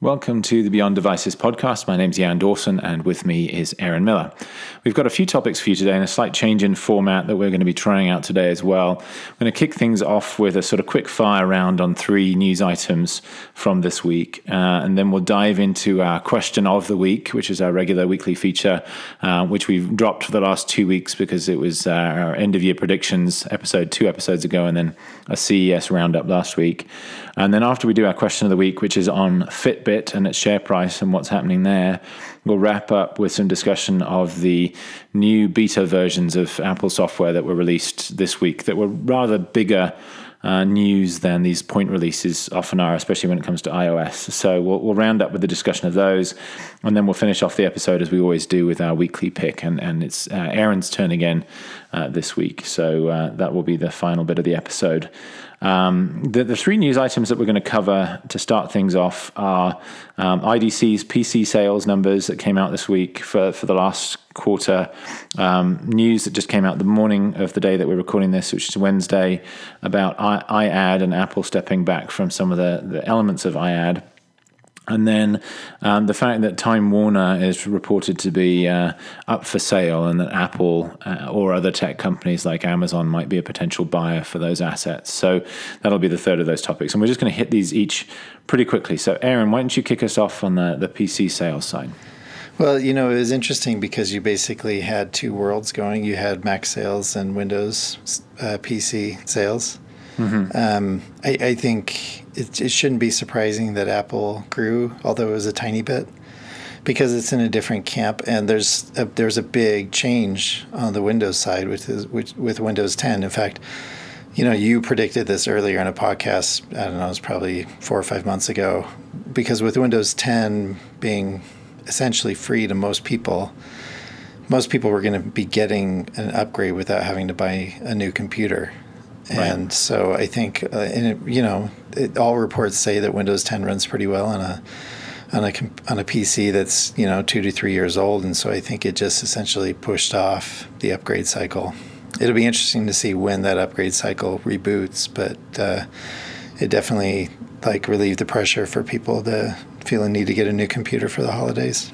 Welcome to the Beyond Devices podcast. My name's Jan Dawson, and with me is Aaron Miller. We've got a few topics for you today and a slight change in format that we're going to be trying out today as well. I'm going to kick things off with a sort of quick fire round on three news items from this week, uh, and then we'll dive into our question of the week, which is our regular weekly feature, uh, which we've dropped for the last two weeks because it was uh, our end of year predictions episode two episodes ago, and then a CES roundup last week. And then after we do our question of the week, which is on Fitbit and its share price and what's happening there, we'll wrap up with some discussion of the new beta versions of Apple software that were released this week that were rather bigger uh, news than these point releases often are, especially when it comes to iOS. So we'll, we'll, round up with the discussion of those, and then we'll finish off the episode as we always do with our weekly pick. And, and it's uh, Aaron's turn again uh, this week, so uh, that will be the final bit of the episode. Um, the, the, three news items that we're going to cover to start things off are um, IDC's PC sales numbers that came out this week for, for the last quarter. Um, news that just came out the morning of the day that we're recording this, which is Wednesday, about iAd and Apple stepping back from some of the, the elements of iAd. And then um, the fact that Time Warner is reported to be uh, up for sale, and that Apple uh, or other tech companies like Amazon might be a potential buyer for those assets. So that'll be the third of those topics. And we're just going to hit these each pretty quickly. So, Aaron, why don't you kick us off on the, the PC sales side? Well, you know, it was interesting because you basically had two worlds going. You had Mac sales and Windows uh, PC sales. Mm-hmm. Um, I, I, think it, it, shouldn't be surprising that Apple grew, although it was a tiny bit, because it's in a different camp, and there's a, there's a big change on the Windows side with with, with Windows 10. In fact, you know, you predicted this earlier in a podcast. I don't know, it was probably four or five months ago, because with Windows 10 being essentially free to most people, most people were going to be getting an upgrade without having to buy a new computer. And so I think, uh, and it, you know, it, all reports say that Windows 10 runs pretty well on a on a on a PC that's you know two to three years old, and so I think it just essentially pushed off the upgrade cycle. It'll be interesting to see when that upgrade cycle reboots, but uh, it definitely like relieved the pressure for people to feel a need to get a new computer for the holidays.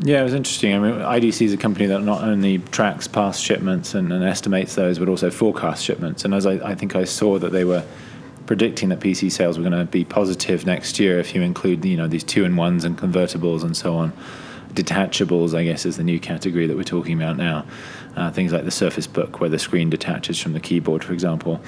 Yeah, it was interesting. I mean, IDC is a company that not only tracks past shipments and, and estimates those, but also forecasts shipments. And as I, I, think I saw that they were predicting that PC sales were going to be positive next year if you include, you know, these two in ones and convertibles and so on. Detachables, I guess, is the new category that we're talking about now. Uh, things like the Surface Book, where the screen detaches from the keyboard, for example.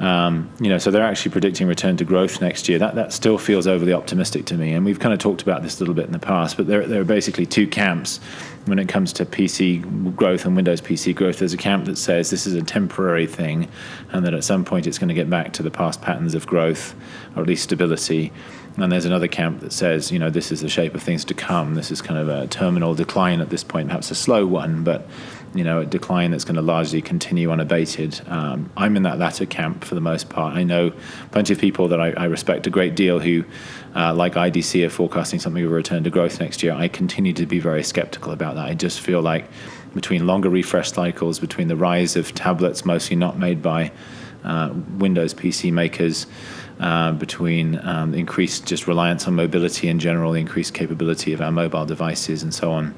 Um, you know, so they're actually predicting return to growth next year. That that still feels overly optimistic to me. And we've kind of talked about this a little bit in the past, but there there are basically two camps when it comes to PC growth and Windows PC growth. There's a camp that says this is a temporary thing, and that at some point it's going to get back to the past patterns of growth, or at least stability. And there's another camp that says, you know, this is the shape of things to come. This is kind of a terminal decline at this point, perhaps a slow one, but you know, a decline that's going to largely continue unabated. Um, I'm in that latter camp for the most part. I know plenty of people that I, I respect a great deal who, uh, like IDC, are forecasting something of a return to growth next year. I continue to be very skeptical about that. I just feel like between longer refresh cycles, between the rise of tablets mostly not made by uh, Windows PC makers, uh, between um, increased just reliance on mobility in general, the increased capability of our mobile devices, and so on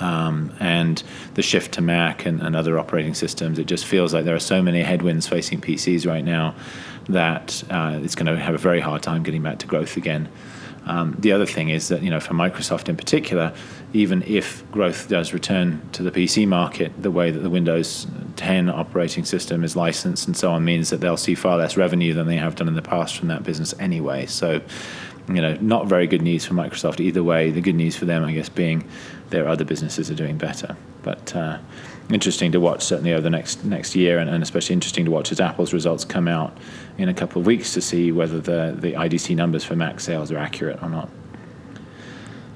um, and the shift to Mac and, and, other operating systems, it just feels like there are so many headwinds facing PCs right now that uh, it's going to have a very hard time getting back to growth again. Um, the other thing is that you know for Microsoft in particular, even if growth does return to the PC market, the way that the Windows 10 operating system is licensed and so on means that they'll see far less revenue than they have done in the past from that business anyway. So you know, not very good news for Microsoft either way. The good news for them, I guess, being their other businesses are doing better. But uh, interesting to watch certainly over the next next year, and, and, especially interesting to watch as Apple's results come out in a couple of weeks to see whether the the IDC numbers for Mac sales are accurate or not.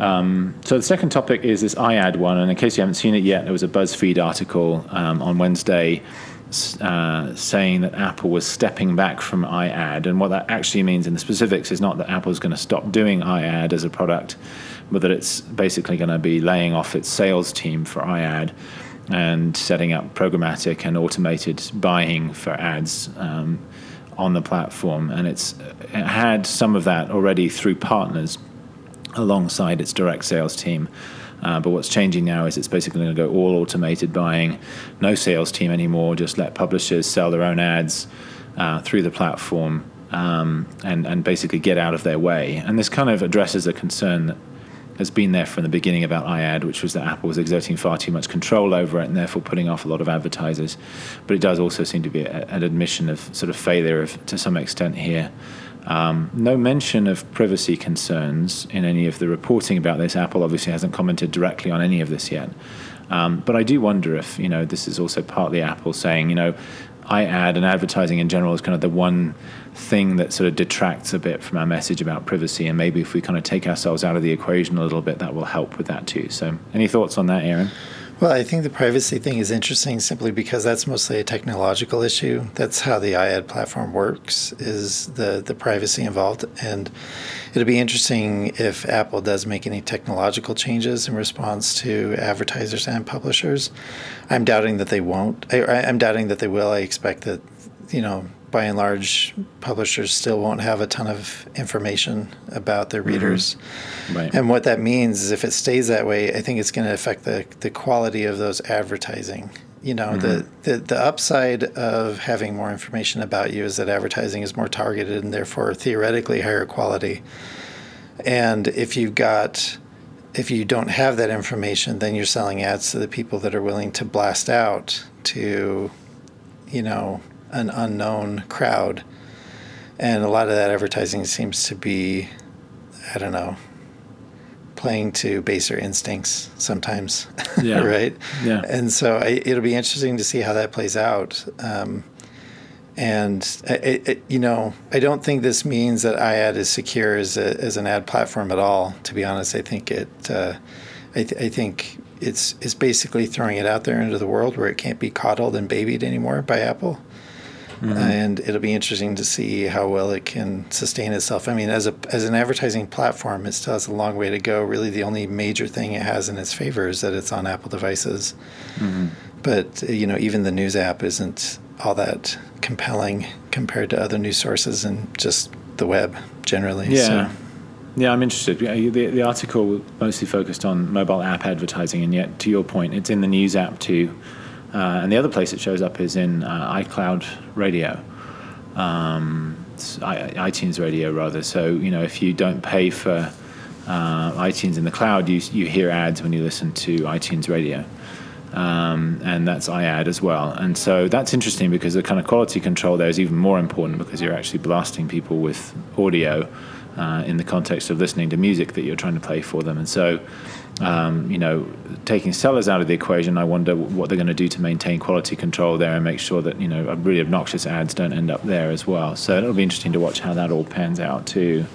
Um, so the second topic is this iAd one, and in case you haven't seen it yet, there was a BuzzFeed article um, on Wednesday uh, saying that Apple was stepping back from iAd. And what that actually means in the specifics is not that Apple is going to stop doing iAd as a product, but that it's basically going to be laying off its sales team for iAd and setting up programmatic and automated buying for ads um, on the platform. And it's it had some of that already through partners. Alongside its direct sales team. Uh, but what's changing now is it's basically going to go all automated buying, no sales team anymore. Just let publishers sell their own ads uh, through the platform um, and and basically get out of their way. And this kind of addresses a concern that has been there from the beginning about iAd, which was that Apple was exerting far too much control over it and therefore putting off a lot of advertisers. But it does also seem to be a, an admission of sort of failure of, to some extent here. Um, no mention of privacy concerns in any of the reporting about this. Apple obviously hasn't commented directly on any of this yet. Um, but I do wonder if you know this is also partly Apple saying, you know, iAd and advertising in general is kind of the one thing that sort of detracts a bit from our message about privacy, and maybe if we kind of take ourselves out of the equation a little bit, that will help with that too. So, any thoughts on that, Aaron? Well, I think the privacy thing is interesting simply because that's mostly a technological issue. That's how the iAd platform works is the the privacy involved and it'll be interesting if Apple does make any technological changes in response to advertisers and publishers. I'm doubting that they won't. I, I'm doubting that they will. I expect that you know by and large, publishers still won't have a ton of information about their mm-hmm. readers. Mm-hmm. Right. And what that means is if it stays that way, I think it's going to affect the, the quality of those advertising. You know, mm-hmm. the, the, the upside of having more information about you is that advertising is more targeted and therefore theoretically higher quality. And if you've got if you don't have that information, then you're selling ads to the people that are willing to blast out to, you know, an unknown crowd. And a lot of that advertising seems to be, I don't know, playing to baser instincts sometimes, yeah. right? Yeah. And so I, it'll be interesting to see how that plays out. Um, and it, it, you know, I don't think this means that iAd is secure as, a, as an ad platform at all. To be honest, I think it. Uh, I, th- I, think it's it's basically throwing it out there into the world where it can't be coddled and babied anymore by Apple. Mm-hmm. and it'll be interesting to see how well it can sustain itself. I mean, as a as an advertising platform, it still has a long way to go. Really, the only major thing it has in its favor is that it's on Apple devices. Mm-hmm. But you know, even the news app isn't all that compelling compared to other news sources and just the web generally. Yeah. So. Yeah, I'm interested. The, the article mostly focused on mobile app advertising, and yet, to your point, it's in the news app too. Uh, and the other place it shows up is in uh, iCloud Radio, um, iTunes Radio rather. So you know, if you don't pay for uh, iTunes in the cloud, you you hear ads when you listen to iTunes Radio. Um, and that's iAd as well. And so that's interesting because the kind of quality control there is even more important because you're actually blasting people with audio uh, in the context of listening to music that you're trying to play for them. And so um, you know, taking sellers out of the equation, I wonder what they're going to do to maintain quality control there and make sure that you know really obnoxious ads don't end up there as well. So it'll be interesting to watch how that all pans out too,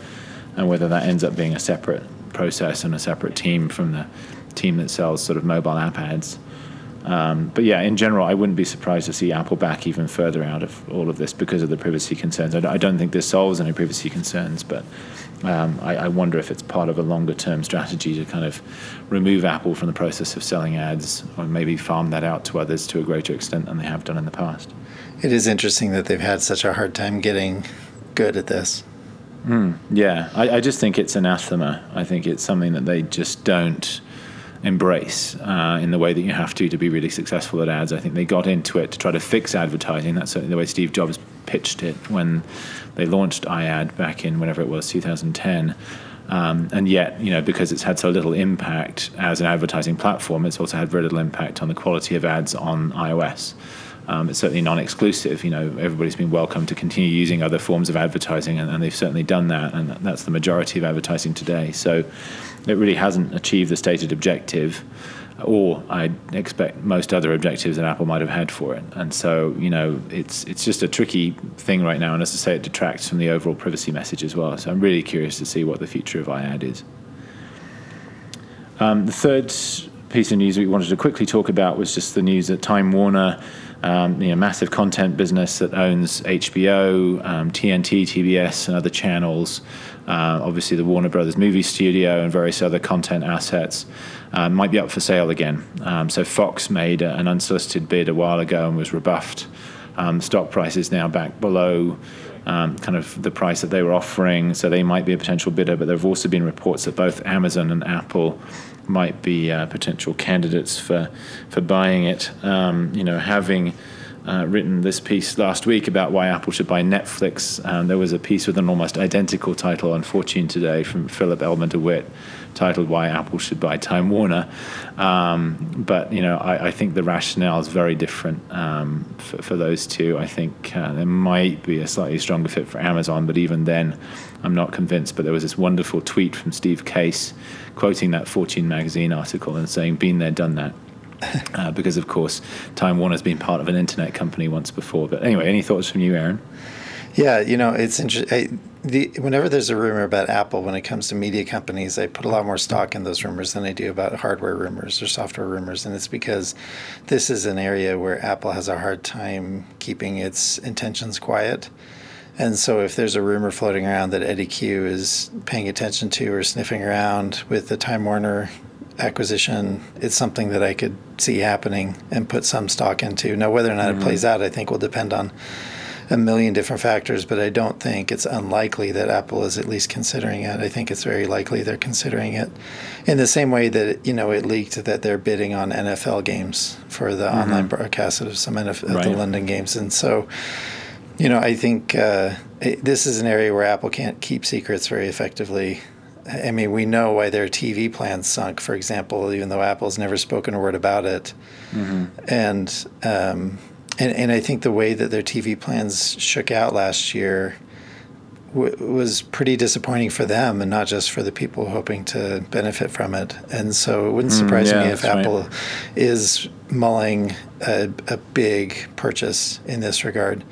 and whether that ends up being a separate process and a separate team from the team that sells sort of mobile app ads. Um, but yeah, in general, I wouldn't be surprised to see Apple back even further out of all of this because of the privacy concerns. I don't think this solves any privacy concerns, but um, I, I, wonder if it's part of a longer term strategy to kind of remove Apple from the process of selling ads or maybe farm that out to others to a greater extent than they have done in the past. It is interesting that they've had such a hard time getting good at this. Mm, yeah, I, I, just think it's anathema. I think it's something that they just don't embrace uh, in the way that you have to to be really successful at ads. I think they got into it to try to fix advertising. That's certainly the way Steve Jobs pitched it when they launched iAd back in whenever it was 2010. Um, and yet, you know, because it's had so little impact as an advertising platform, it's also had very little impact on the quality of ads on iOS. Um, it's certainly non-exclusive. You know, everybody's been welcome to continue using other forms of advertising, and, and, they've certainly done that, and that's the majority of advertising today. So, it really hasn't achieved the stated objective or I expect most other objectives that Apple might have had for it. And so, you know, it's it's just a tricky thing right now, and as I say, it detracts from the overall privacy message as well. So I'm really curious to see what the future of iAd is. Um, the third piece of news we wanted to quickly talk about was just the news that Time Warner. Um, you know, massive content business that owns HBO, um, TNT, TBS, and other channels. Uh, obviously, the Warner Brothers movie studio and various other content assets uh, might be up for sale again. Um, so Fox made a, an unsolicited bid a while ago and was rebuffed. Um, stock price is now back below um, kind of the price that they were offering, so they might be a potential bidder. But there have also been reports that both Amazon and Apple might be uh, potential candidates for for buying it. Um, you know, having uh, written this piece last week about why Apple should buy Netflix. Um, there was a piece with an almost identical title on Fortune today from Philip Elmer DeWitt titled "Why Apple Should Buy Time Warner." Um, but you know, I, I, think the rationale is very different um, for, for, those two. I think uh, there might be a slightly stronger fit for Amazon, but even then, I'm not convinced. But there was this wonderful tweet from Steve Case quoting that Fortune magazine article and saying, "Been there, done that." Uh, because of course Time Warner's been part of an internet company once before. But anyway, any thoughts from you, Aaron? Yeah, you know, it's interesting. The, whenever there's a rumor about Apple, when it comes to media companies, I put a lot more stock in those rumors than I do about hardware rumors or software rumors, and it's because this is an area where Apple has a hard time keeping its intentions quiet. And so, if there's a rumor floating around that Eddie Cue is paying attention to or sniffing around with the Time Warner acquisition, it's something that I could see happening and put some stock into. Now, whether or not mm-hmm. it plays out, I think will depend on a million different factors, but I don't think it's unlikely that Apple is at least considering it. I think it's very likely they're considering it in the same way that you know it leaked that they're bidding on NFL games for the mm-hmm. online broadcast of some NFL, right. the London games, and so you know I think uh, it, this is an area where Apple can't keep secrets very effectively. I mean, we know why their TV plans sunk, for example, even though Apple's never spoken a word about it. Mm-hmm. And um, and, and I think the way that their TV plans shook out last year w- was pretty disappointing for them and not just for the people hoping to benefit from it. And so it wouldn't mm, surprise mm, yeah, me if Apple right. is mulling a, a big purchase in this regard.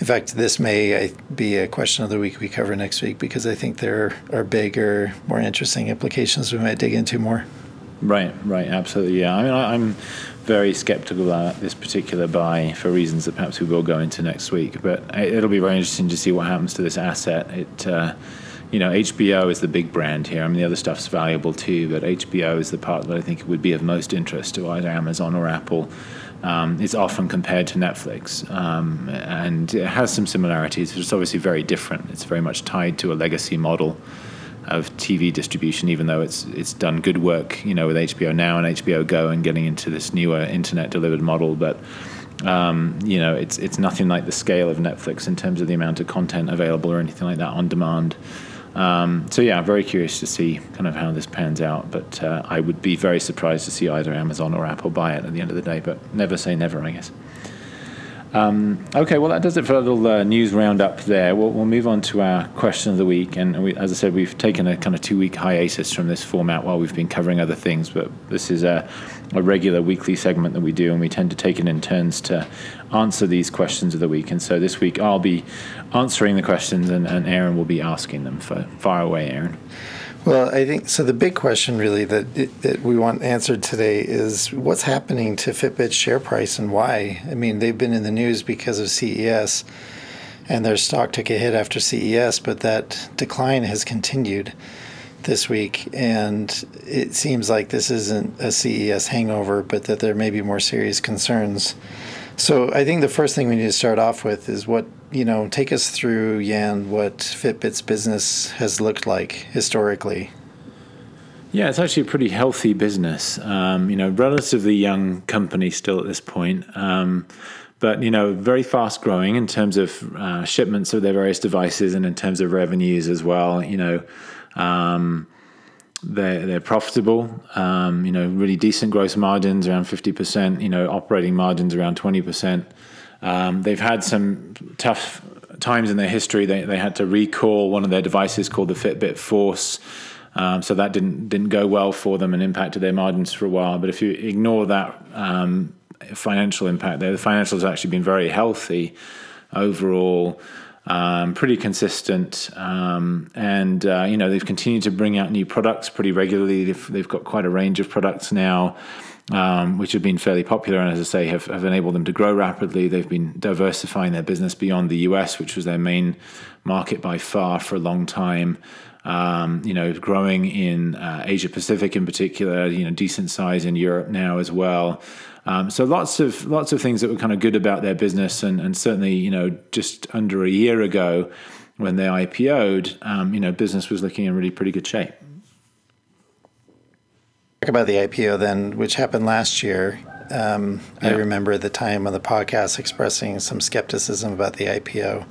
In fact, this may be a question of the week we cover next week because I think there are bigger, more interesting implications we might dig into more. Right, right, absolutely. Yeah, I mean, I, am very skeptical about this particular buy for reasons that perhaps we will go into next week. But it'll be very interesting to see what happens to this asset. It, uh, you know, HBO is the big brand here. I mean, the other stuff's valuable too, but HBO is the part that I think would be of most interest to either Amazon or Apple. Um, it's often compared to Netflix, um, and it has some similarities. It's obviously very different. It's very much tied to a legacy model of TV distribution, even though it's it's done good work, you know, with HBO Now and HBO Go and getting into this newer internet delivered model. But um, you know, it's it's nothing like the scale of Netflix in terms of the amount of content available or anything like that on demand. Um, so yeah, I'm very curious to see kind of how this pans out. But uh, I would be very surprised to see either Amazon or Apple buy it at the end of the day. But never say never, I guess. Um, okay, well, that does it for a little uh, news roundup there. We'll, we'll, move on to our question of the week. And we, as I said, we've taken a kind of two week hiatus from this format while we've been covering other things. But this is a, a, regular weekly segment that we do, and we tend to take it in turns to answer these questions of the week. And so this week I'll be answering the questions, and, and Aaron will be asking them. For, far away, Aaron. Well, I think so. The big question, really, that that we want answered today is what's happening to Fitbit's share price and why. I mean, they've been in the news because of CES, and their stock took a hit after CES, but that decline has continued this week, and it seems like this isn't a CES hangover, but that there may be more serious concerns. So I think the first thing we need to start off with is what you know, take us through, Jan, what Fitbit's business has looked like historically. Yeah, it's actually a pretty healthy business. Um, you know, relatively young company still at this point, um, but you know, very fast growing in terms of uh, shipments of their various devices and in terms of revenues as well. You know, um, they're they're profitable. Um, you know, really decent gross margins around fifty percent. You know, operating margins around twenty percent. Um, they've had some tough times in their history. They, they had to recall one of their devices called the Fitbit Force. Um, so that didn't didn't go well for them and impacted their margins for a while. But if you ignore that um, financial impact, there, the financials have actually been very healthy overall. Um, pretty consistent, um, and uh, you know they've continued to bring out new products pretty regularly. They've, they've got quite a range of products now um, which have been fairly popular and, as I say, have, have enabled them to grow rapidly. They've been diversifying their business beyond the US, which was their main market by far for a long time. Um, you know, growing in uh, Asia Pacific in particular. You know, decent size in Europe now as well. Um, so lots of lots of things that were kind of good about their business, and, and certainly you know just under a year ago when they IPO'd, um, you know, business was looking in really pretty good shape. Talk about the IPO then, which happened last year. Um, yeah. I remember at the time on the podcast expressing some skepticism about the IPO.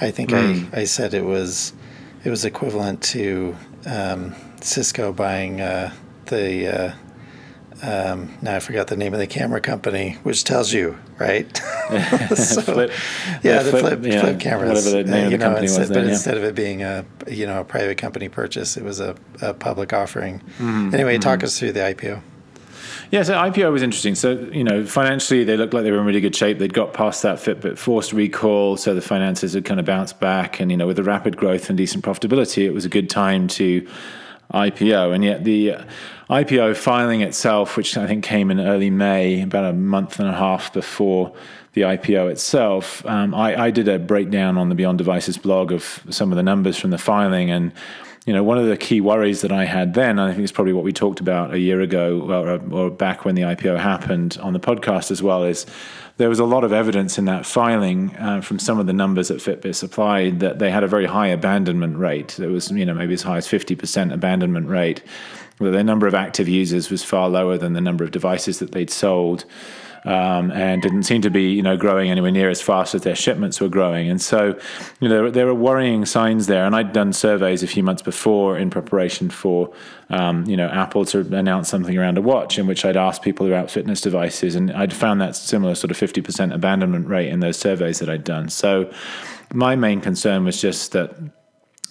I think mm. I, I said it was it was equivalent to um, Cisco buying uh, the uh, um, now I forgot the name of the camera company, which tells you, right? so, flip, yeah, the flip, flip, yeah, flip cameras. Whatever the name uh, of the know, company was. Then, but yeah. instead of it being a you know a private company purchase, it was a, a public offering. Mm-hmm. Anyway, mm-hmm. talk us through the IPO. Yeah, so IPO was interesting. So, you know, financially, they looked like they were in really good shape. They'd got past that Fitbit Force recall, so the finances had kind of bounced back. And, you know, with the rapid growth and decent profitability, it was a good time to IPO. And yet the IPO filing itself, which I think came in early May, about a month and a half before the IPO itself, um, I, I, did a breakdown on the Beyond Devices blog of some of the numbers from the filing. And, you know, one of the key worries that I had then, I think it's probably what we talked about a year ago or, or back when the IPO happened on the podcast as well, is there was a lot of evidence in that filing uh, from some of the numbers that Fitbit supplied that they had a very high abandonment rate. There was, you know, maybe as high as 50% abandonment rate. That their number of active users was far lower than the number of devices that they'd sold um, and didn't seem to be you know growing anywhere near as fast as their shipments were growing. And so you know there were worrying signs there. And I'd done surveys a few months before in preparation for um, you know Apple to announce something around a watch, in which I'd asked people about fitness devices, and I'd found that similar sort of fifty percent abandonment rate in those surveys that I'd done. So my main concern was just that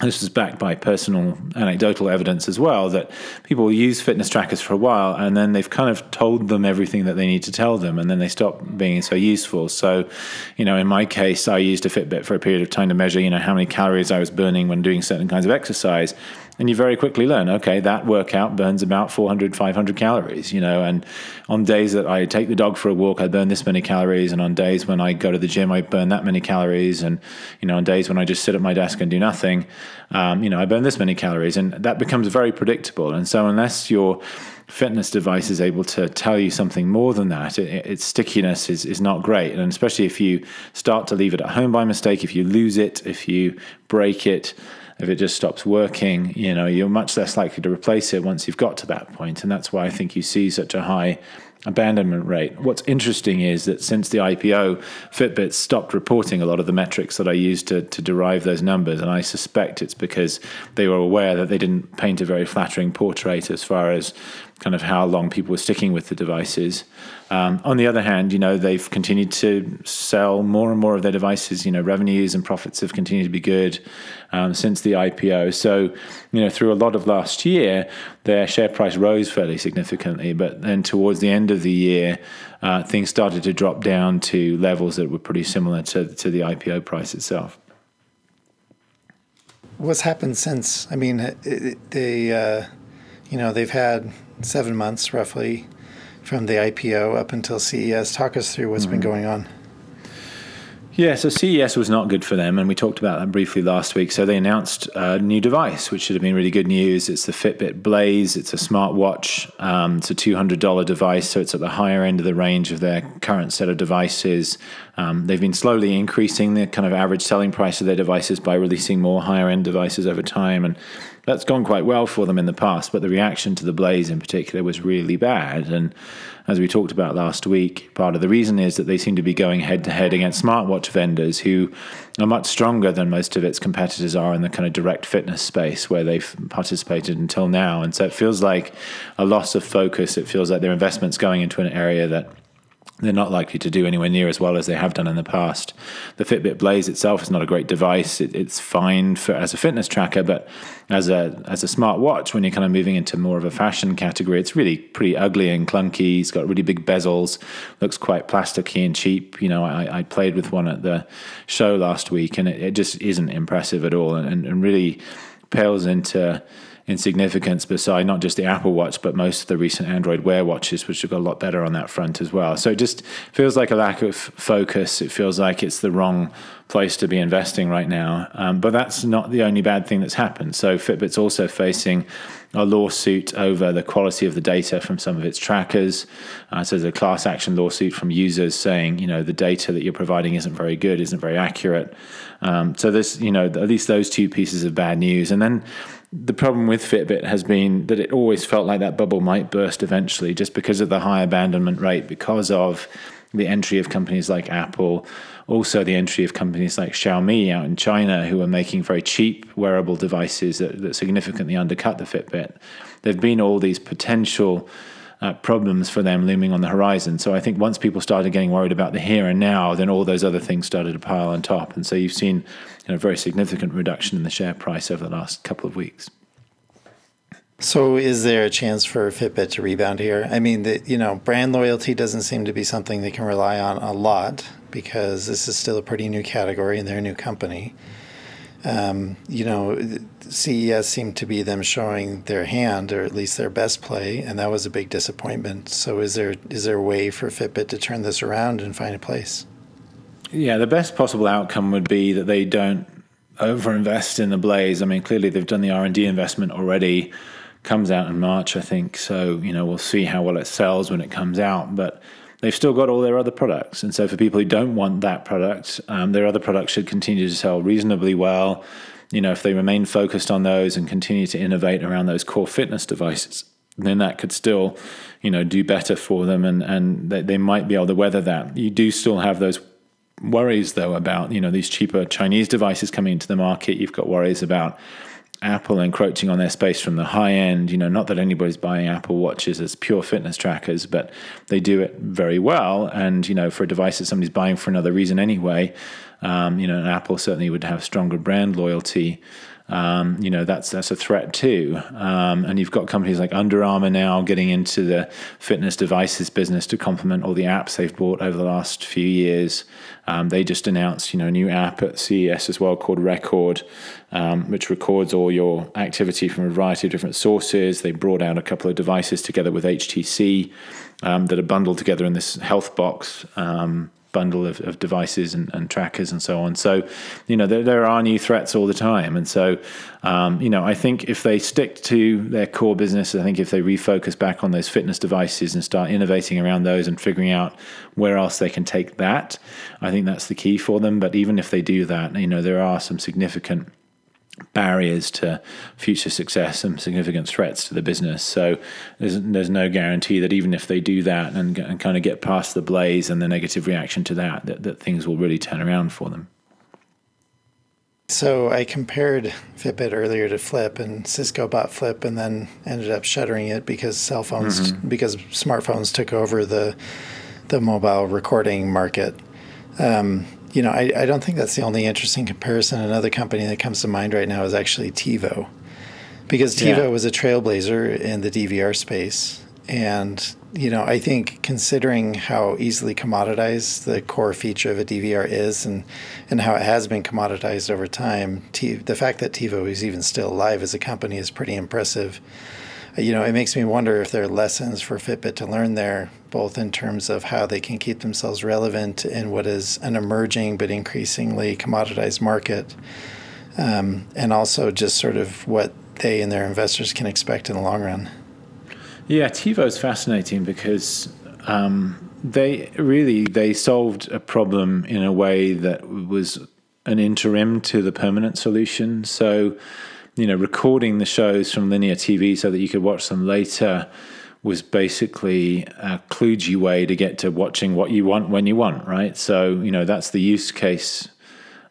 this was backed by personal anecdotal evidence as well that people use fitness trackers for a while and then they've kind of told them everything that they need to tell them and then they stop being so useful. So you know in my case i used a fitbit for a period of time to measure you know how many calories i was burning when doing certain kinds of exercise and you very quickly learn okay that workout burns about 400 500 calories you know and on days that i take the dog for a walk i burn this many calories and on days when i go to the gym i burn that many calories and you know on days when i just sit at my desk and do nothing um, you know i burn this many calories and that becomes very predictable and so unless your fitness device is able to tell you something more than that, it, its stickiness is, is not great. And especially if you start to leave it at home by mistake, if you lose it, if you break it, if it just stops working, you know, you're much less likely to replace it once you've got to that point. And that's why I think you see such a high abandonment rate. What's interesting is that since the IPO, Fitbit stopped reporting a lot of the metrics that I used to, to derive those numbers. And I suspect it's because they were aware that they didn't paint a very flattering portrait as far as kind of how long people were sticking with the devices. Um, on the other hand, you know, they've continued to sell more and more of their devices. You know, revenues and profits have continued to be good um, since the IPO. So, you know, through a lot of last year, their share price rose fairly significantly. But then towards the end of the year, uh, things started to drop down to levels that were pretty similar to, to the IPO price itself. What's happened since? I mean, they, uh, you know, they've had seven months roughly from the IPO up until CES. Talk us through what's mm-hmm. been going on. Yeah, so CES was not good for them, and we talked about that briefly last week. So they announced a new device, which should have been really good news. It's the Fitbit Blaze. It's a smartwatch. Um, it's a two hundred dollar device, so it's at the higher end of the range of their current set of devices. Um, they've been slowly increasing the kind of average selling price of their devices by releasing more higher end devices over time, and that's gone quite well for them in the past. But the reaction to the Blaze in particular was really bad, and as we talked about last week, part of the reason is that they seem to be going head to head against smartwatch vendors who are much stronger than most of its competitors are in the kind of direct fitness space where they've participated until now. And so it feels like a loss of focus. It feels like their investment's going into an area that they're not likely to do anywhere near as well as they have done in the past. The Fitbit Blaze itself is not a great device. It, it's fine for as a fitness tracker, but as a as a smart watch, when you're kind of moving into more of a fashion category, it's really pretty ugly and clunky. It's got really big bezels, looks quite plasticky and cheap. You know, I, I played with one at the show last week, and it, it just isn't impressive at all, and, and really pales into in significance beside not just the Apple Watch, but most of the recent Android Wear watches, which have got a lot better on that front as well. So it just feels like a lack of focus. It feels like it's the wrong place to be investing right now. Um, but that's not the only bad thing that's happened. So Fitbit's also facing a lawsuit over the quality of the data from some of its trackers. Uh, so there's a class action lawsuit from users saying, you know, the data that you're providing isn't very good, isn't very accurate. Um, so there's, you know, at least those two pieces of bad news. And then the problem with Fitbit has been that it always felt like that bubble might burst eventually just because of the high abandonment rate, because of the entry of companies like Apple, also the entry of companies like Xiaomi out in China, who are making very cheap wearable devices that, that significantly undercut the Fitbit. There have been all these potential uh, problems for them looming on the horizon. So I think once people started getting worried about the here and now, then all those other things started to pile on top. And so you've seen you know, a very significant reduction in the share price over the last couple of weeks. So, is there a chance for Fitbit to rebound here? I mean, the, you know, brand loyalty doesn't seem to be something they can rely on a lot because this is still a pretty new category and they're a new company. Um, you know, CES seemed to be them showing their hand, or at least their best play, and that was a big disappointment. So, is there is there a way for Fitbit to turn this around and find a place? Yeah, the best possible outcome would be that they don't overinvest in the Blaze. I mean, clearly they've done the R and D investment already. Comes out in March, I think. So you know, we'll see how well it sells when it comes out, but they've still got all their other products. And so, for people who don't want that product, um, their other products should continue to sell reasonably well. You know, if they remain focused on those and continue to innovate around those core fitness devices, then that could still, you know, do better for them, and and they, they might be able to weather that. You do still have those worries though about you know these cheaper Chinese devices coming into the market. You've got worries about Apple encroaching on their space from the high end. You know, not that anybody's buying Apple watches as pure fitness trackers, but they do it very well. And you know, for a device that somebody's buying for another reason anyway, um, you know, Apple certainly would have stronger brand loyalty um, you know that's that's a threat too. Um, and you've got companies like Under Armour now getting into the fitness devices business to complement all the apps they've bought over the last few years. Um, they just announced you know a new app at CES as well called Record, um, which records all your activity from a variety of different sources. They brought out a couple of devices together with HTC um, that are bundled together in this health box um, bundle of, of devices and, and, trackers and so on. So, you know, there, there are new threats all the time. And so, um, you know, I think if they stick to their core business, I think if they refocus back on those fitness devices and start innovating around those and figuring out where else they can take that, I think that's the key for them. But even if they do that, you know, there are some significant barriers to future success and significant threats to the business. So there's there's no guarantee that even if they do that and, and kind of get past the blaze and the negative reaction to that, that, that things will really turn around for them. So I compared Fitbit earlier to Flip, and Cisco bought Flip and then ended up shuttering it because cell phones, mm-hmm. because smartphones took over the the mobile recording market. Um, you know, I, I don't think that's the only interesting comparison. Another company that comes to mind right now is actually TiVo, because TiVo yeah. was a trailblazer in the DVR space. And, you know, I think considering how easily commoditized the core feature of a DVR is and, and how it has been commoditized over time, T, the fact that TiVo is even still alive as a company is pretty impressive you know, it makes me wonder if there are lessons for Fitbit to learn there, both in terms of how they can keep themselves relevant in what is an emerging but increasingly commoditized market, um, and also just sort of what they and their investors can expect in the long run. Yeah, TiVo is fascinating because um, they really they solved a problem in a way that was an interim to the permanent solution. So you know, recording the shows from linear TV so that you could watch them later was basically a kludgy way to get to watching what you want when you want, right? So, you know, that's the use case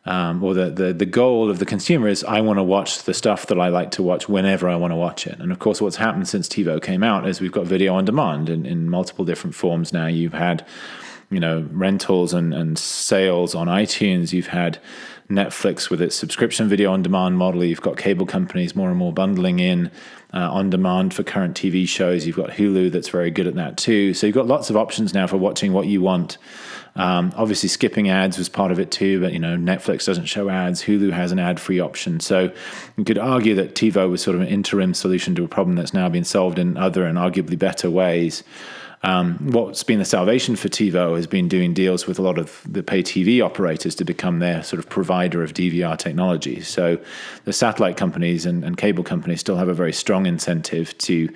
um, or the, the, the goal of the consumer is I want to watch the stuff that I like to watch whenever I want to watch it. And of course, what's happened since TiVo came out is we've got video on demand in, in multiple different forms now. You've had you know rentals and, and sales on iTunes. You've had Netflix with its subscription video on demand model. You've got cable companies more and more bundling in uh, on demand for current TV shows. You've got Hulu that's very good at that too. So you've got lots of options now for watching what you want. Um, obviously, skipping ads was part of it too, but you know Netflix doesn't show ads. Hulu has an ad-free option, so you could argue that TiVo was sort of an interim solution to a problem that's now been solved in other and arguably better ways. Um, what's been the salvation for TiVo has been doing deals with a lot of the pay TV operators to become their sort of provider of DVR technology. So the satellite companies and, and cable companies still have a very strong incentive to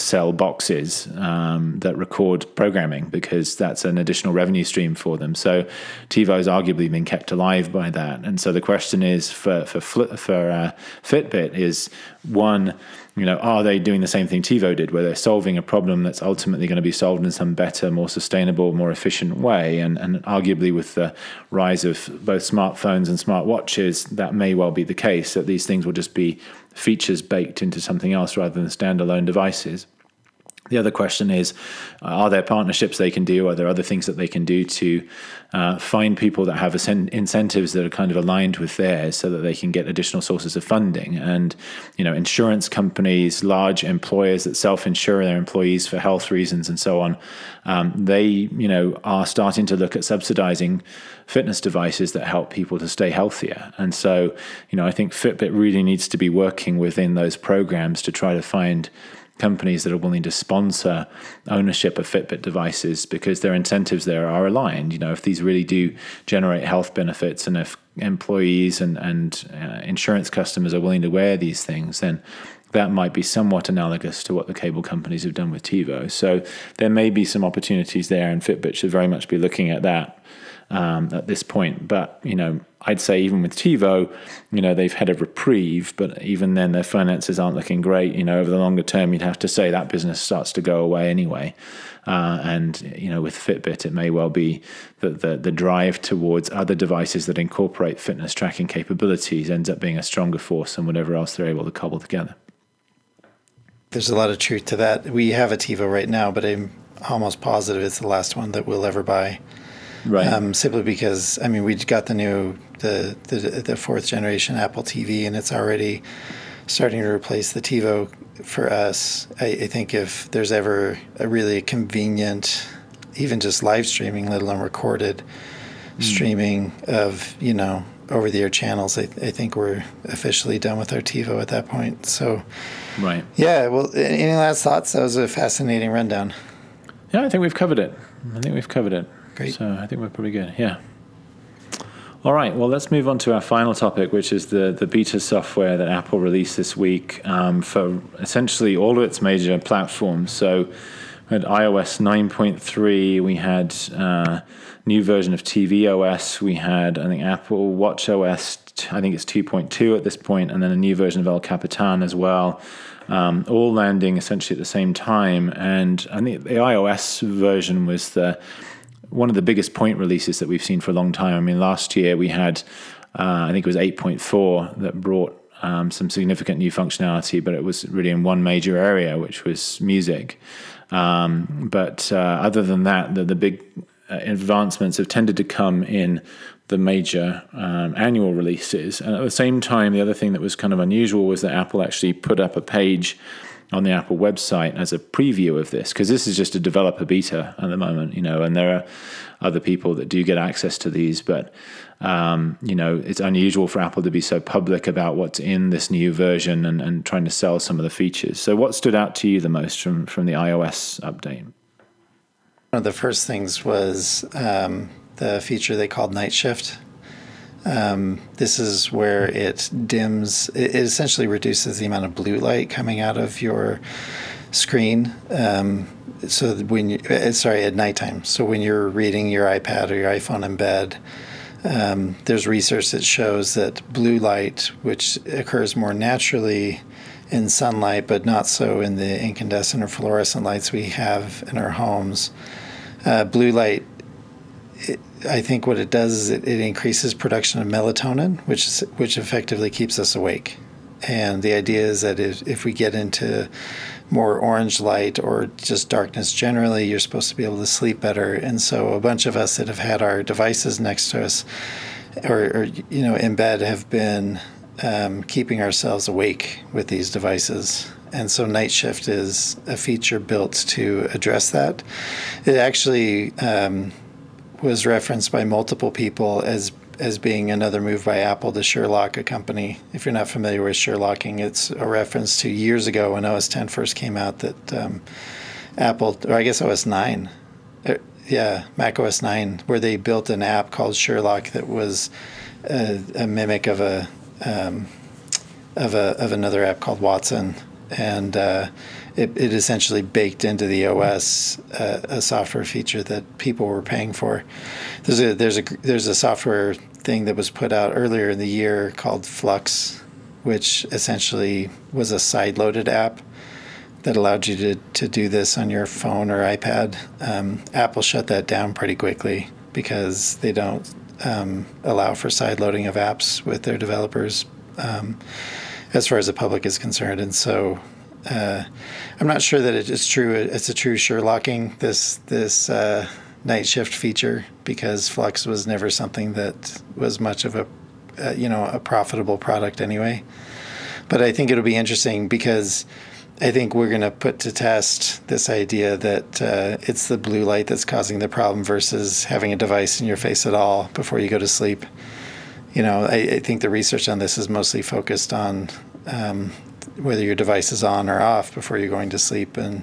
sell boxes um, that record programming because that's an additional revenue stream for them. So TiVo has arguably been kept alive by that. And so the question is for for for uh, Fitbit is one you know, are they doing the same thing TiVo did, where they're solving a problem that's ultimately going to be solved in some better, more sustainable, more efficient way? And, and arguably, with the rise of both smartphones and smartwatches, that may well be the case that these things will just be features baked into something else rather than standalone devices. The other question is uh, Are there partnerships they can do? Are there other things that they can do to uh, find people that have incentives that are kind of aligned with theirs so that they can get additional sources of funding? And, you know, insurance companies, large employers that self insure their employees for health reasons and so on, um, they, you know, are starting to look at subsidizing fitness devices that help people to stay healthier. And so, you know, I think Fitbit really needs to be working within those programs to try to find companies that are willing to sponsor ownership of Fitbit devices because their incentives there are aligned. You know, if these really do generate health benefits and if employees and, and uh, insurance customers are willing to wear these things, then that might be somewhat analogous to what the cable companies have done with TiVo. So there may be some opportunities there, and Fitbit should very much be looking at that um, at this point. But you know, I'd say even with TiVo, you know, they've had a reprieve, but even then their finances aren't looking great. You know, over the longer term, you'd have to say that business starts to go away anyway. Uh, and you know, with Fitbit, it may well be that the the drive towards other devices that incorporate fitness tracking capabilities ends up being a stronger force than whatever else they're able to cobble together. There's a lot of truth to that. We have a TiVo right now, but I'm almost positive it's the last one that we'll ever buy right? Um, simply because I mean we got the new the, the the fourth generation Apple TV, and it's already starting to replace the TiVo for us. I, I think if there's ever a really convenient, even just live streaming, let alone recorded mm. streaming of you know over the air channels, I, I, think we're officially done with our TiVo at that point. So, right. Yeah. Well, any last thoughts? That was a fascinating rundown. Yeah, I think we've covered it. I think we've covered it. Great. So I think we're pretty good. Yeah. All right. Well, let's move on to our final topic, which is the the beta software that Apple released this week um, for essentially all of its major platforms. So we had iOS 9.3. We had uh, new version of tvOS. We had I think Apple Watch OS. I think it's 2.2 at this point, and then a new version of El Capitan as well. Um, all landing essentially at the same time. And I think the iOS version was the one of the biggest point releases that we've seen for a long time. I mean, last year we had, uh, I think it was 8.4 that brought um, some significant new functionality, but it was really in one major area, which was music. Um, but uh, other than that, the, the big uh, advancements have tended to come in the major um, annual releases. And at the same time, the other thing that was kind of unusual was that Apple actually put up a page on the Apple website as a preview of this because this is just a developer beta at the moment, you know, and there are other people that do get access to these, but um, you know, it's unusual for Apple to be so public about what's in this new version and, and trying to sell some of the features. So, what stood out to you the most from from the iOS update? One of the first things was um, the feature they called Night Shift um, this is where it dims, it, essentially reduces the amount of blue light coming out of your screen. Um, so when you, uh, sorry, at nighttime. So when you're reading your iPad or your iPhone in bed, um, there's research that shows that blue light, which occurs more naturally in sunlight, but not so in the incandescent or fluorescent lights we have in our homes, uh, blue light it, I think what it does is it, it increases production of melatonin, which is, which effectively keeps us awake. And the idea is that if, if we get into more orange light or just darkness generally, you're supposed to be able to sleep better. And so a bunch of us that have had our devices next to us or, or you know, in bed have been um, keeping ourselves awake with these devices. And so Night Shift is a feature built to address that. It actually um, was referenced by multiple people as as being another move by Apple to Sherlock a company. If you're not familiar with Sherlocking, it's a reference to years ago when OS 10 first came out that um, Apple, or I guess OS 9, er, yeah, Mac OS 9, where they built an app called Sherlock that was a, a mimic of a um, of a of another app called Watson, and uh, it, it essentially baked into the OS uh, a software feature that people were paying for. There's a there's a there's a software thing that was put out earlier in the year called f.lux, which essentially was a side-loaded app that allowed you to, to do this on your phone or iPad. Um, Apple shut that down pretty quickly because they don't um, allow for side loading of apps with their developers um, as far as the public is concerned. And so uh, I'm not sure that it is true. It's a true Sherlocking this this uh, night shift feature because f.lux was never something that was much of a uh, you know a profitable product anyway. But I think it'll be interesting because I think we're going to put to test this idea that uh, it's the blue light that's causing the problem versus having a device in your face at all before you go to sleep. You know, I, I think the research on this is mostly focused on um, whether your device is on or off before you're going to sleep, and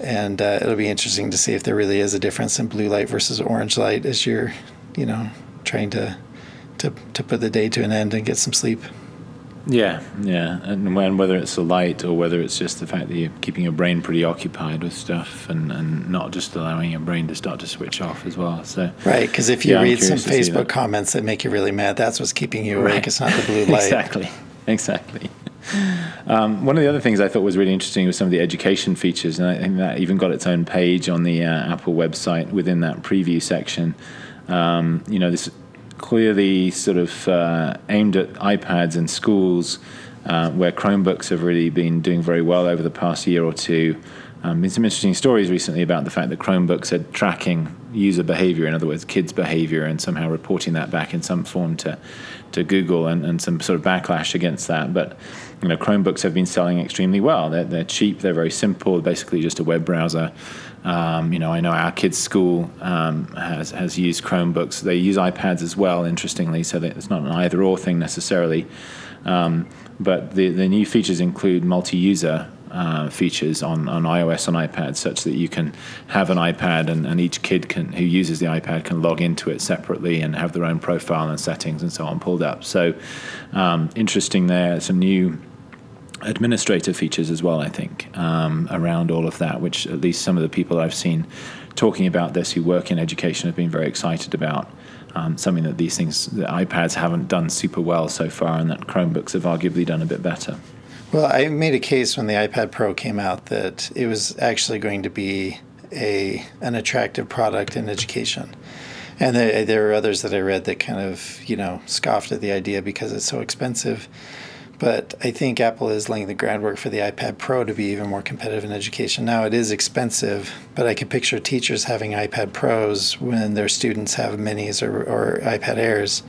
and uh, it'll be interesting to see if there really is a difference in blue light versus orange light as you're, you know, trying to to to put the day to an end and get some sleep. Yeah, yeah, and when whether it's the light or whether it's just the fact that you're keeping your brain pretty occupied with stuff and, and not just allowing your brain to start to switch off as well. So right, because if you yeah, read some Facebook that. comments that make you really mad, that's what's keeping you awake. Right. It's not the blue light. exactly, exactly. Um, one of the other things I thought was really interesting was some of the education features, and I think that even got its own page on the uh, Apple website within that preview section. Um, you know, this clearly sort of uh, aimed at iPads in schools, uh, where Chromebooks have really been doing very well over the past year or two. Um, been some interesting stories recently about the fact that Chromebooks are tracking user behavior, in other words, kids' behavior, and somehow reporting that back in some form to, to Google and, and some sort of backlash against that. But you know, Chromebooks have been selling extremely well. They're, they're cheap, they're very simple, basically just a web browser. Um, you know, I know our kids' school um, has has used Chromebooks. They use iPads as well, interestingly, so it's not an either or thing necessarily. Um, but the the new features include multi-user uh, features on, on iOS on iPad, such that you can have an iPad and, and each kid can who uses the iPad can log into it separately and have their own profile and settings and so on pulled up. So um, interesting there. Some new administrative features as well, I think, um, around all of that, which at least some of the people I've seen talking about this who work in education have been very excited about. Um, something that these things, the iPads haven't done super well so far, and that Chromebooks have arguably done a bit better. Well, I made a case when the iPad Pro came out that it was actually going to be a an attractive product in education. And there, there were others that I read that kind of, you know, scoffed at the idea because it's so expensive. But I think Apple is laying the groundwork for the iPad Pro to be even more competitive in education. Now, it is expensive, but I can picture teachers having iPad Pros when their students have minis or, or iPad Airs.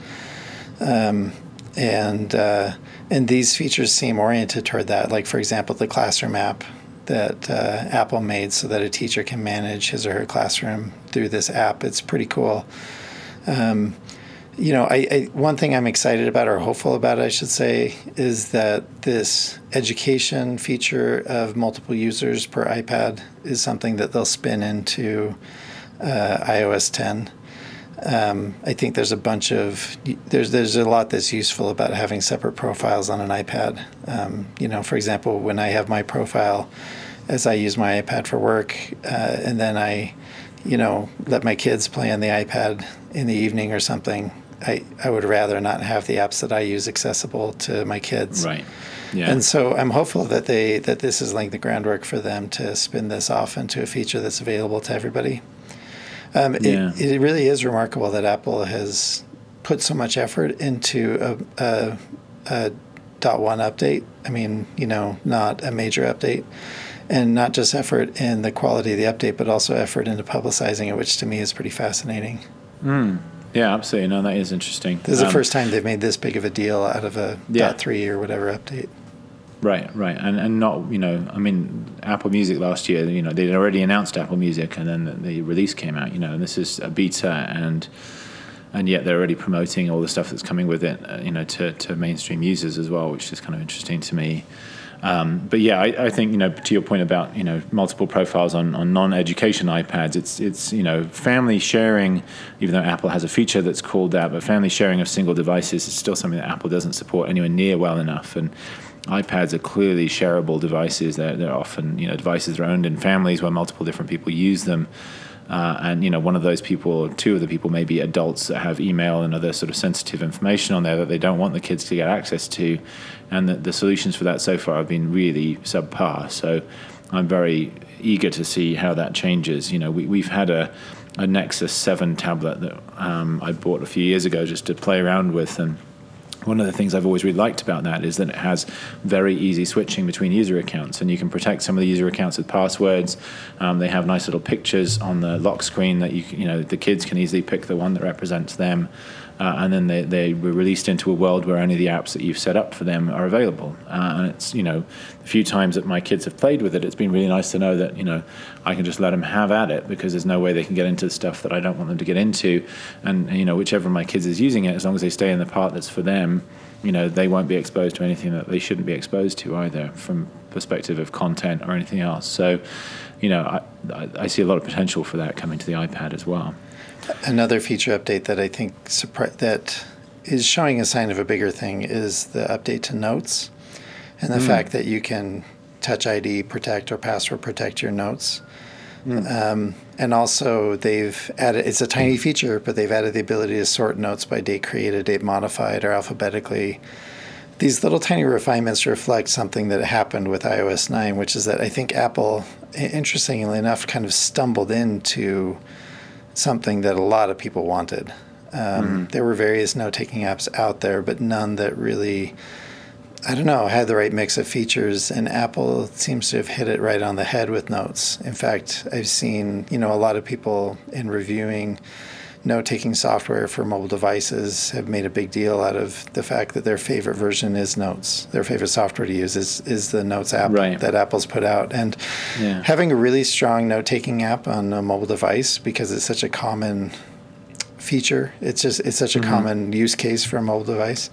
Um, and uh, and these features seem oriented toward that. Like, for example, the classroom app that uh, Apple made so that a teacher can manage his or her classroom through this app. It's pretty cool. Um, you know, I, I, one thing I'm excited about or hopeful about, I should say, is that this education feature of multiple users per iPad is something that they'll spin into uh, iOS 10. Um, I think there's a bunch of there's there's a lot that's useful about having separate profiles on an iPad. Um, you know, for example, when I have my profile, as I use my iPad for work, uh, and then I, you know, let my kids play on the iPad in the evening or something I, I would rather not have the apps that I use accessible to my kids. Right. Yeah. And so I'm hopeful that they that this is laying the groundwork for them to spin this off into a feature that's available to everybody. Um, yeah. it, it really is remarkable that Apple has put so much effort into a, a, a dot one update. I mean, you know, not a major update, and not just effort in the quality of the update, but also effort into publicizing it, which to me is pretty fascinating. Mm. Yeah, absolutely. No, that is interesting. This is um, the first time they've made this big of a deal out of a yeah. dot three or whatever update. Right, right, and and not you know I mean Apple Music last year you know they'd already announced Apple Music and then the, the release came out you know and this is a beta and and yet they're already promoting all the stuff that's coming with it, uh, you know, to, to mainstream users as well, which is kind of interesting to me. Um, but yeah, I, I, think you know to your point about you know multiple profiles on, on non-education iPads. It's it's you know family sharing, even though Apple has a feature that's called that, but family sharing of single devices is still something that Apple doesn't support anywhere near well enough. And iPads are clearly shareable devices. They're, they're often you know devices are owned in families where multiple different people use them. Uh, and you know, one of those people, or two of the people, may be adults that have email and other sort of sensitive information on there that they don't want the kids to get access to, and the, the solutions for that so far have been really subpar. So, I'm very eager to see how that changes. You know, we, we've had a, a Nexus Seven tablet that um, I bought a few years ago just to play around with, and one of the things I've always really liked about that is that it has very easy switching between user accounts, and you can protect some of the user accounts with passwords. Um, they have nice little pictures on the lock screen that you you know the kids can easily pick the one that represents them uh, and then they, they were released into a world where only the apps that you've set up for them are available. Uh, and it's, you know, a few times that my kids have played with it, it's been really nice to know that, you know, I can just let them have at it because there's no way they can get into the stuff that I don't want them to get into. And, you know, whichever of my kids is using it, as long as they stay in the part that's for them, you know, they won't be exposed to anything that they shouldn't be exposed to either from perspective of content or anything else. So, you know, I, I see a lot of potential for that coming to the iPad as well. Another feature update that I think surpri- that is showing a sign of a bigger thing is the update to Notes, and the mm. fact that you can Touch ID protect or password protect your notes. Mm. Um, and also, they've added it's a tiny feature, but they've added the ability to sort notes by date created, date modified, or alphabetically. These little tiny refinements reflect something that happened with iOS 9, which is that I think Apple, interestingly enough, kind of stumbled into something that a lot of people wanted. Um, mm-hmm. There were various note taking apps out there, but none that really, I don't know, had the right mix of features. And Apple seems to have hit it right on the head with notes. In fact, I've seen, you know, a lot of people in reviewing note taking software for mobile devices have made a big deal out of the fact that their favorite version is Notes. Their favorite software to use is, is the Notes app right. that Apple's put out. And yeah. having a really strong note taking app on a mobile device because it's such a common feature, it's just it's such a mm-hmm. common use case for a mobile device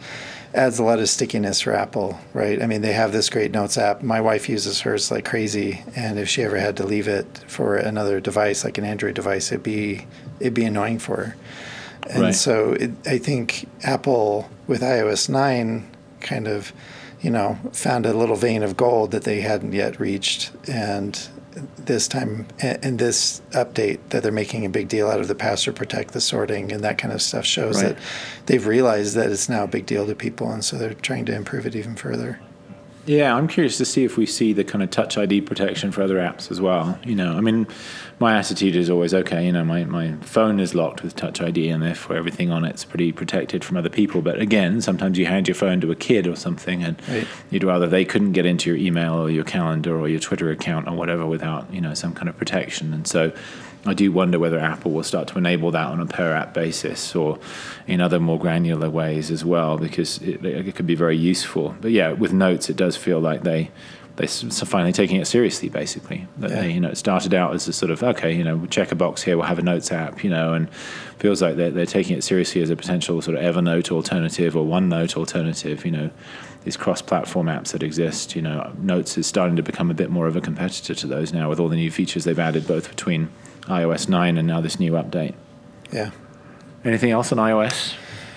adds a lot of stickiness for Apple, right? I mean, they have this great Notes app. My wife uses hers like crazy, and if she ever had to leave it for another device, like an Android device, it'd be it'd be annoying for her. And right. so it, I think Apple with iOS nine kind of, you know, found a little vein of gold that they hadn't yet reached, and this time in this update that they're making a big deal out of the password protect the sorting and that kind of stuff shows right. that they've realized that it's now a big deal to people and so they're trying to improve it even further yeah, I'm curious to see if we see the kind of touch ID protection for other apps as well. You know, I mean, my attitude is always okay. You know, my, my phone is locked with touch ID, and therefore everything on it's pretty protected from other people. But again, sometimes you hand your phone to a kid or something, and right. you'd rather they couldn't get into your email or your calendar or your Twitter account or whatever without you know some kind of protection. And so, I do wonder whether Apple will start to enable that on a per app basis or in other more granular ways as well, because it, it could be very useful. But yeah, with Notes, it does feel like they they are finally taking it seriously. Basically, that yeah. they, you know, it started out as a sort of okay, you know, we check a box here, we'll have a Notes app, you know, and feels like they're they're taking it seriously as a potential sort of Evernote alternative or OneNote alternative, you know these cross-platform apps that exist. You know, Notes is starting to become a bit more of a competitor to those now with all the new features they've added, both between iOS 9 and now this new update. Yeah. Anything else on iOS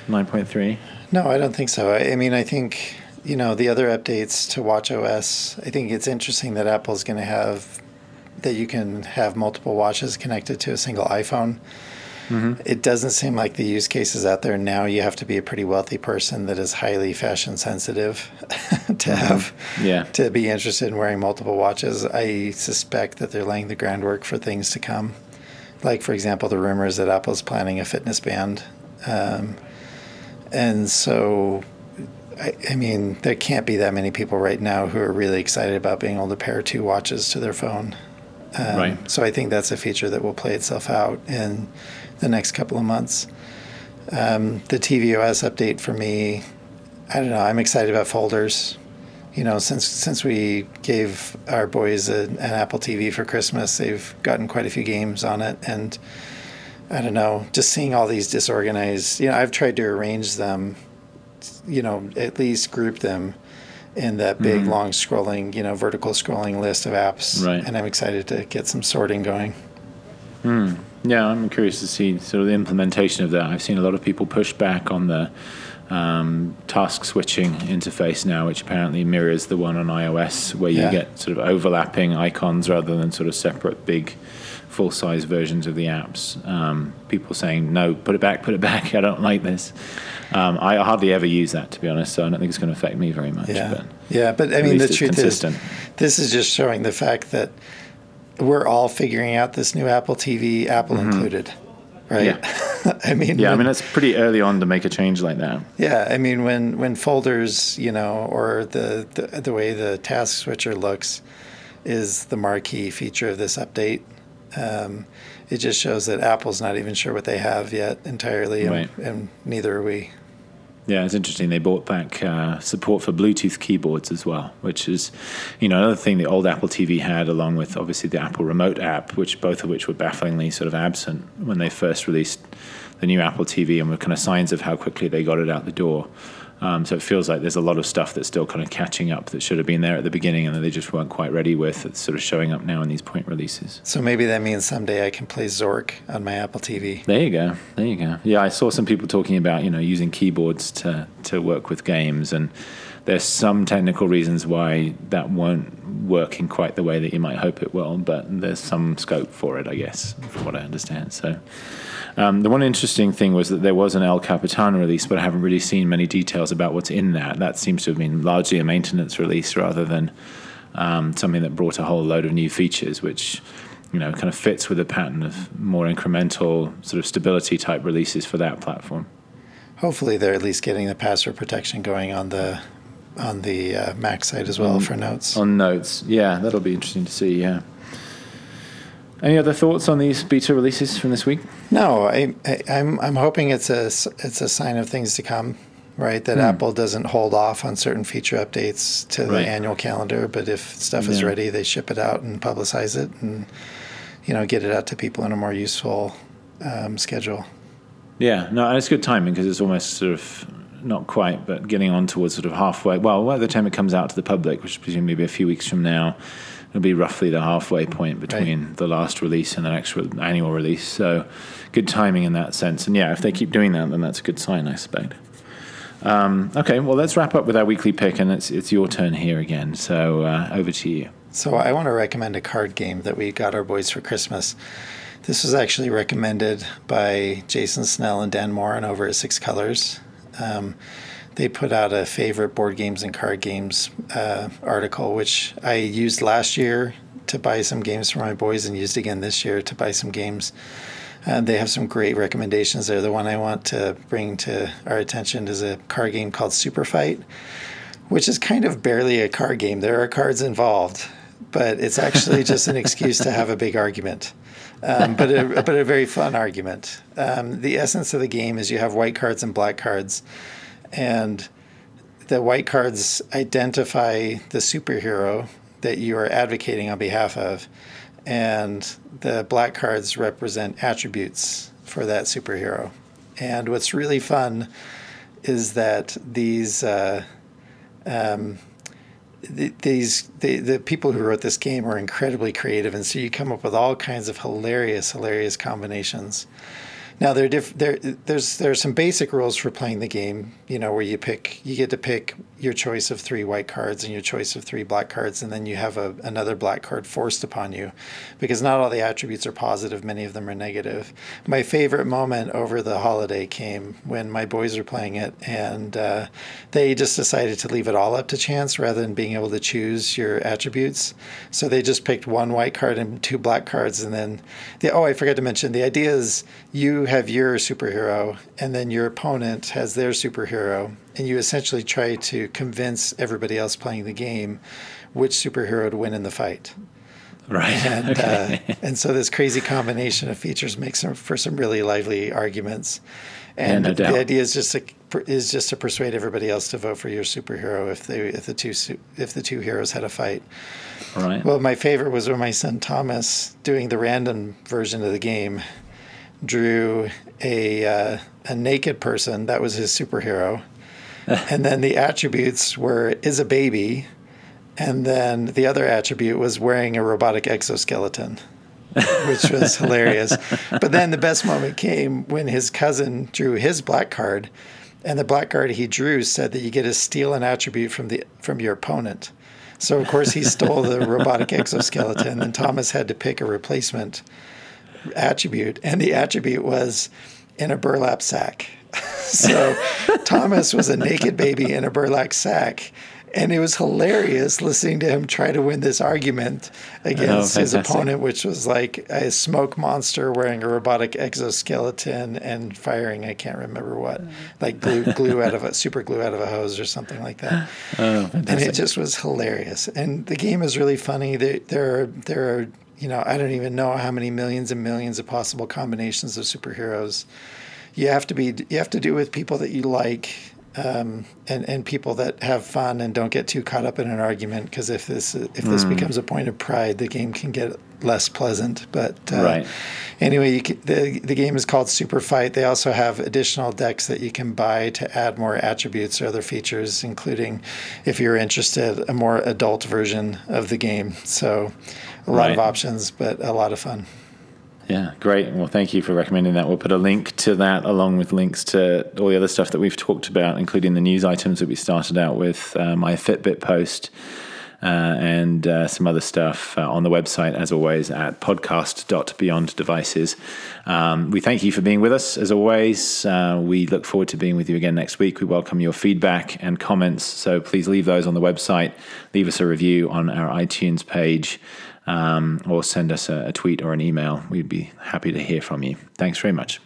9.3? No, I don't think so. I, I mean, I think you know the other updates to WatchOS. I think it's interesting that Apple's going to have that you can have multiple watches connected to a single iPhone. Mm-hmm. It doesn't seem like the use cases out there now. You have to be a pretty wealthy person that is highly fashion sensitive to mm-hmm. have yeah. to be interested in wearing multiple watches. I suspect that they're laying the groundwork for things to come. Like, for example, the rumors that Apple's planning a fitness band. Um, and so I, I mean, there can't be that many people right now who are really excited about being able to pair two watches to their phone. Um, Right. So I think that's a feature that will play itself out in the next couple of months. Um, the tvOS update for me, I don't know. I'm excited about folders. You know, since since we gave our boys a, an Apple TV for Christmas, they've gotten quite a few games on it, and I don't know. Just seeing all these disorganized, you know, I've tried to arrange them, you know, at least group them in that big, long scrolling, you know, vertical scrolling list of apps, Right. and I'm excited to get some sorting going. Yeah, I'm curious to see sort of the implementation of that. I've seen a lot of people push back on the um, task switching interface now, which apparently mirrors the one on iOS, where you Yeah. get sort of overlapping icons rather than sort of separate big full size versions of the apps. Um, people saying, no, put it back, put it back. I don't like this. Um, I hardly ever use that, to be honest, so I don't think it's going to affect me very much. Yeah, But yeah, but I mean, the truth consistent. is, this is just showing the fact that we're all figuring out this new Apple TV, Apple included, right? Yeah. I mean, Mm-hmm. Yeah, I mean, it's pretty early on to make a change like that. Yeah, I mean when when folders, you know, or the the, the way the task switcher looks is the marquee feature of this update. Um, it just shows that Apple's not even sure what they have yet entirely, and, Right. and neither are we. Yeah, it's interesting. They brought back uh, support for Bluetooth keyboards as well, which is, you know, another thing the old Apple TV had, along with obviously the Apple Remote app, which both of which were bafflingly sort of absent when they first released the new Apple TV, and were kind of signs of how quickly they got it out the door. Um, so it feels like there's a lot of stuff that's still kind of catching up that should have been there at the beginning, and that they just weren't quite ready with. It's sort of showing up now in these point releases. So maybe that means someday I can play Zork on my Apple TV. There you go. There you go. Yeah, I saw some people talking about you know using keyboards to to work with games, and there's some technical reasons why that won't work in quite the way that you might hope it will, but there's some scope for it, I guess, from what I understand. So. Um, the one interesting thing was that there was an El Capitan release, but I haven't really seen many details about what's in that. That seems to have been largely a maintenance release rather than um, something that brought a whole load of new features, which you know kind of fits with the pattern of more incremental sort of stability type releases for that platform. Hopefully, they're at least getting the password protection going on the on the uh, Mac side as well for notes. On notes, yeah, that'll be interesting to see. Yeah. Any other thoughts on these beta releases from this week? No, I, I, I'm I'm hoping it's a it's a sign of things to come, right? That Apple doesn't hold off on certain feature updates to the annual calendar, but if stuff is ready, they ship it out and publicize it, and you know get it out to people in a more useful um, schedule. Yeah, no, and it's good timing because it's almost sort of not quite, but getting on towards sort of halfway. Well, by the time it comes out to the public, which presumably be a few weeks from now, it'll be roughly the halfway point between the last release and the next re- annual release. So, good timing in that sense. And yeah, if they keep doing that, then that's a good sign, I suspect. Um, okay, well, let's wrap up with our weekly pick, and it's it's your turn here again. So uh, over to you. So I want to recommend a card game that we got our boys for Christmas. This was actually recommended by Jason Snell and Dan Moren over at Six Colors. Um, they put out a favorite board games and card games uh, article, which I used last year to buy some games for my boys and used again this year to buy some games. And they have some great recommendations there. The one I want to bring to our attention is a card game called Super Fight, which is kind of barely a card game. There are cards involved, but it's actually just an excuse to have a big argument. Um, but a, but a very fun argument. Um, the essence of the game is you have white cards and black cards, and the white cards identify the superhero that you are advocating on behalf of, and the black cards represent attributes for that superhero. And what's really fun is that these uh, um, th- these the, the people who wrote this game are incredibly creative, and so you come up with all kinds of hilarious, hilarious combinations. Now there, diff- there, there's there are some basic rules for playing the game. You know, where you pick, you get to pick your choice of three white cards and your choice of three black cards, and then you have a, another black card forced upon you, because not all the attributes are positive. Many of them are negative. My favorite moment over the holiday came when my boys were playing it, and uh, they just decided to leave it all up to chance rather than being able to choose your attributes. So they just picked one white card and two black cards, and then the oh, I forgot to mention the idea is you have your superhero, and then your opponent has their superhero, and you essentially try to convince everybody else playing the game which superhero to win in the fight. Right. And, okay. uh, and so this crazy combination of features makes some, for some really lively arguments. And yeah, no the idea is just to is just to persuade everybody else to vote for your superhero if they if the two if the two heroes had a fight. Right. Well, my favorite was when my son Thomas, doing the random version of the game, drew a uh, a naked person that was his superhero, and then the attributes were is a baby, and then the other attribute was wearing a robotic exoskeleton which was hilarious. But then the best moment came when his cousin drew his black card, and the black card he drew said that you get to steal an attribute from the from your opponent. So of course he stole the robotic exoskeleton, and Thomas had to pick a replacement attribute, and the attribute was in a burlap sack. so Thomas was a naked baby in a burlap sack, and it was hilarious listening to him try to win this argument against oh, his opponent, which was like a smoke monster wearing a robotic exoskeleton and firing I can't remember what, like glue glue out of a super glue out of a hose or something like that. Oh, and it just was hilarious. And the game is really funny. There there are there are you know I don't even know how many millions and millions of possible combinations of superheroes. You have to be you have to do with people that you like um, and and people that have fun and don't get too caught up in an argument because if this if this mm. becomes a point of pride, the game can get less pleasant. But uh, right. anyway, can, the the game is called Super Fight. They also have additional decks that you can buy to add more attributes or other features, including, if you're interested, a more adult version of the game. So, a lot right. of options, but a lot of fun. Yeah, great. Well, thank you for recommending that. We'll put a link to that along with links to all the other stuff that we've talked about, including the news items that we started out with, uh, my Fitbit post, uh, and uh, some other stuff uh, on the website, as always, at podcast.beyonddevices. Um, we thank you for being with us, as always. Uh, we look forward to being with you again next week. We welcome your feedback and comments, so please leave those on the website. Leave us a review on our iTunes page um, or send us a, a tweet or an email. We'd be happy to hear from you. Thanks very much.